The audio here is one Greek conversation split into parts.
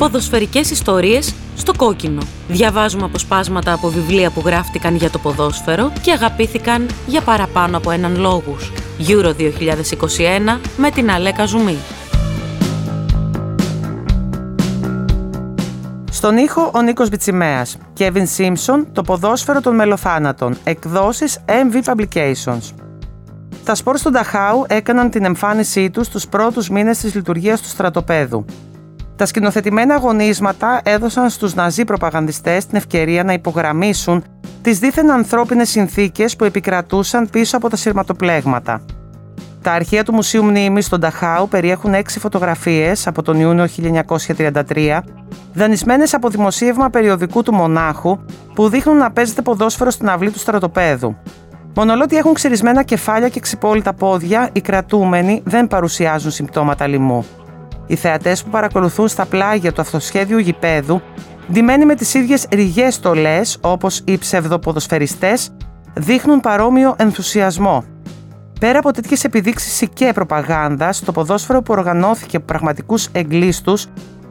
Ποδοσφαιρικές ιστορίες στο κόκκινο. Διαβάζουμε αποσπάσματα από βιβλία που γράφτηκαν για το ποδόσφαιρο και αγαπήθηκαν για παραπάνω από έναν λόγους. Euro 2021 με την Αλέκα Ζουμή. Στον ήχο ο Νίκος Βιτσιμέας. Kevin Simpson, το ποδόσφαιρο των μελοθάνατων. Εκδόσεις MV Publications. Τα σπορ στον Ταχάου έκαναν την εμφάνισή τους στους πρώτους μήνες της λειτουργίας του στρατοπέδου. Τα σκηνοθετημένα αγωνίσματα έδωσαν στους ναζί προπαγανδιστές την ευκαιρία να υπογραμμίσουν τις δίθεν ανθρώπινες συνθήκες που επικρατούσαν πίσω από τα σειρματοπλέγματα. Τα αρχεία του Μουσείου Μνήμης στον Ταχάου περιέχουν έξι φωτογραφίες από τον Ιούνιο 1933, δανεισμένες από δημοσίευμα περιοδικού του Μονάχου, που δείχνουν να παίζεται ποδόσφαιρο στην αυλή του στρατοπέδου. Μονολότι έχουν ξυρισμένα κεφάλια και ξυπόλυτα πόδια, οι κρατούμενοι δεν παρουσιάζουν συμπτώματα λοιμού. Οι θεατές που παρακολουθούν στα πλάγια του αυτοσχέδιου γηπέδου, ντυμένοι με τις ίδιες ρηγές στολές όπως οι ψευδοποδοσφαιριστές, δείχνουν παρόμοιο ενθουσιασμό. Πέρα από τέτοιες επιδείξεις και προπαγάνδας, το ποδόσφαιρο που οργανώθηκε από πραγματικούς εγκλήστους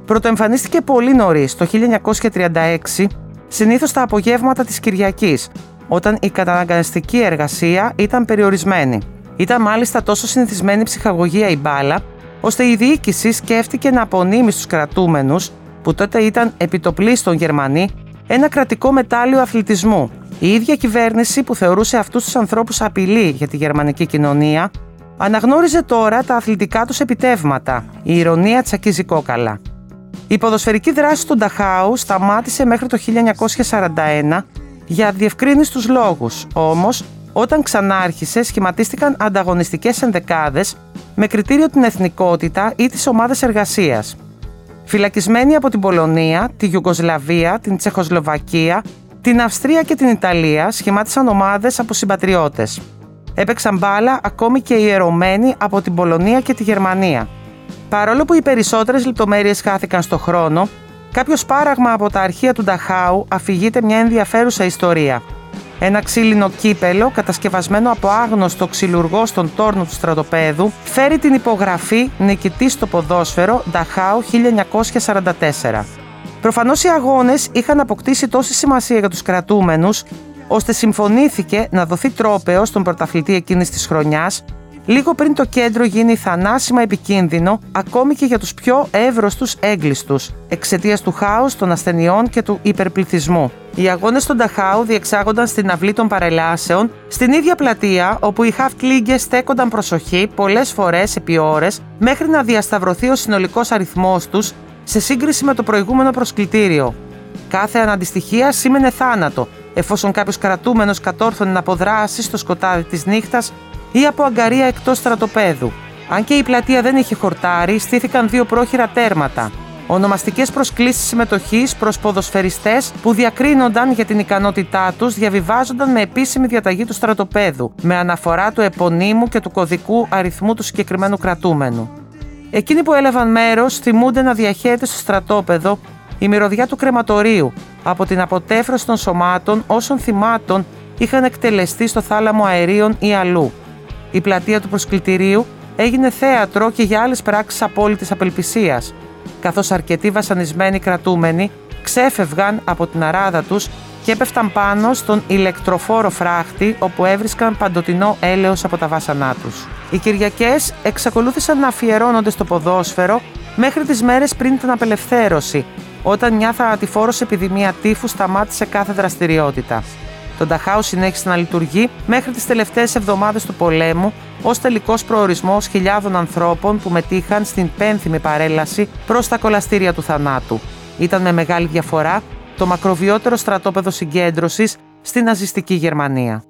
πρωτοεμφανίστηκε πολύ νωρίς, το 1936, συνήθως τα απογεύματα της Κυριακής, όταν η καταναγκαστική εργασία ήταν περιορισμένη. Ήταν μάλιστα τόσο συνηθισμένη ψυχαγωγία η μπάλα, ώστε η διοίκηση σκέφτηκε να απονείμει στους κρατούμενους, που τότε ήταν επιτοπλίστων Γερμανοί, ένα κρατικό μετάλλιο αθλητισμού. Η ίδια κυβέρνηση που θεωρούσε αυτούς τους ανθρώπους απειλή για τη γερμανική κοινωνία, αναγνώριζε τώρα τα αθλητικά τους επιτεύγματα. Η ηρωνία τσακίζει κόκαλα. Η ποδοσφαιρική δράση του Νταχάου σταμάτησε μέχρι το 1941 για διευκρίνηστους λόγους, όμως όταν ξανάρχισε σχηματίστηκαν ανταγωνιστικές ενδεκάδες με κριτήριο την εθνικότητα ή τις ομάδες εργασίας. Φυλακισμένοι από την Πολωνία, τη Ιουγκοσλαβία, την Τσεχοσλοβακία, την Αυστρία και την Ιταλία σχημάτισαν ομάδες από συμπατριώτες. Έπαιξαν μπάλα ακόμη και ιερωμένοι από την Πολωνία και τη Γερμανία. Παρόλο που οι περισσότερες λεπτομέρειες χάθηκαν στο χρόνο, κάποιος πάραγμα από τα αρχεία του Νταχάου αφηγείται μια ενδιαφέρουσα ιστορία – ένα ξύλινο κύπελο, κατασκευασμένο από άγνωστο ξυλουργό στον τόρνο του στρατοπέδου, φέρει την υπογραφή νικητή στο ποδόσφαιρο Νταχάου 1944. Προφανώς οι αγώνες είχαν αποκτήσει τόση σημασία για τους κρατούμενους, ώστε συμφωνήθηκε να δοθεί τρόπεο στον πρωταθλητή εκείνης της χρονιάς, λίγο πριν το κέντρο γίνει θανάσιμα επικίνδυνο ακόμη και για τους πιο εύρωστους έγκλειστους, εξαιτίας του χάους, των ασθενειών και του υπερπληθυσμού. Οι αγώνες των Νταχάου διεξάγονταν στην αυλή των παρελάσεων, στην ίδια πλατεία όπου οι χαφτλίγκες στέκονταν προσοχή πολλές φορές επί ώρες μέχρι να διασταυρωθεί ο συνολικός αριθμός τους σε σύγκριση με το προηγούμενο προσκλητήριο. Κάθε αναντιστοιχεία σήμαινε θάνατο, εφόσον κάποιος κρατούμενος κατόρθωνε να αποδράσει στο σκοτάδι της νύχτας ή από αγκαρία εκτός στρατοπέδου. Αν και η πλατεία δεν είχε χορτάρι, στήθηκαν δύο πρόχειρα τέρματα. Ονομαστικές προσκλήσεις συμμετοχής προς ποδοσφαιριστές που διακρίνονταν για την ικανότητά τους διαβιβάζονταν με επίσημη διαταγή του στρατοπέδου, με αναφορά του επωνύμου και του κωδικού αριθμού του συγκεκριμένου κρατούμενου. Εκείνοι που έλαβαν μέρος θυμούνται να διαχέεται στο στρατόπεδο η μυρωδιά του κρεματορίου από την αποτέφρωση των σωμάτων όσων θυμάτων είχαν εκτελεστεί στο θάλαμο αερίων ή αλλού. Η πλατεία του προσκλητηρίου έγινε θέατρο και για άλλες πράξεις απόλυτης απελπισίας, καθώς αρκετοί βασανισμένοι κρατούμενοι ξέφευγαν από την αράδα τους και έπεφταν πάνω στον ηλεκτροφόρο φράχτη όπου έβρισκαν παντοτινό έλεος από τα βάσανά τους. Οι Κυριακές εξακολούθησαν να αφιερώνονται στο ποδόσφαιρο μέχρι τις μέρες πριν την απελευθέρωση, όταν μια θανατηφόρος επιδημία τύφου σταμάτησε κάθε δραστηριότητα. Το Νταχάου συνέχισε να λειτουργεί μέχρι τις τελευταίες εβδομάδες του πολέμου ως τελικός προορισμός χιλιάδων ανθρώπων που μετήχαν στην πένθυμη παρέλαση προς τα κολαστήρια του θανάτου. Ήταν με μεγάλη διαφορά το μακροβιότερο στρατόπεδο συγκέντρωσης στην ναζιστική Γερμανία.